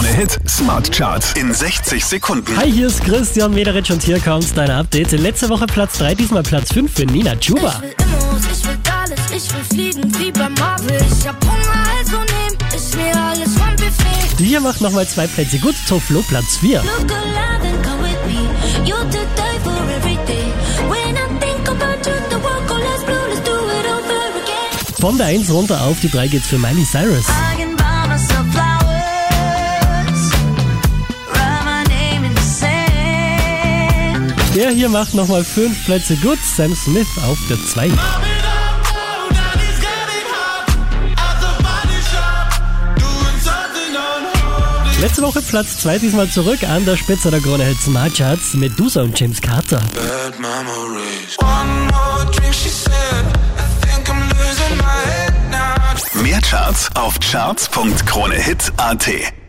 Krone Hit Smart Charts in 60 Sekunden. Hi, hier ist Christian Mederitsch und hier kommt dein Update. Letzte Woche Platz 3, diesmal Platz 5 für Nina Chuba. Ich will Immos, ich will alles, ich will fliegen wie bei Marvel. Ich hab Hunger, also nehm ich mir alles vom Buffet. Die hier macht nochmal zwei Plätze gut, Toflo Platz 4. Look alive and come with me. You're to die for everything. When I think about you, the world goes less blue. Let's do it over again. Von der 1 runter auf die 3 geht's für Miley Cyrus. Der hier macht nochmal 5 Plätze gut, Sam Smith auf der 2. Letzte Woche Platz 2, diesmal zurück an der Spitze der Krone Hit Smart Charts mit Dusa und James Carter. Mehr Charts auf charts.kronehit.at.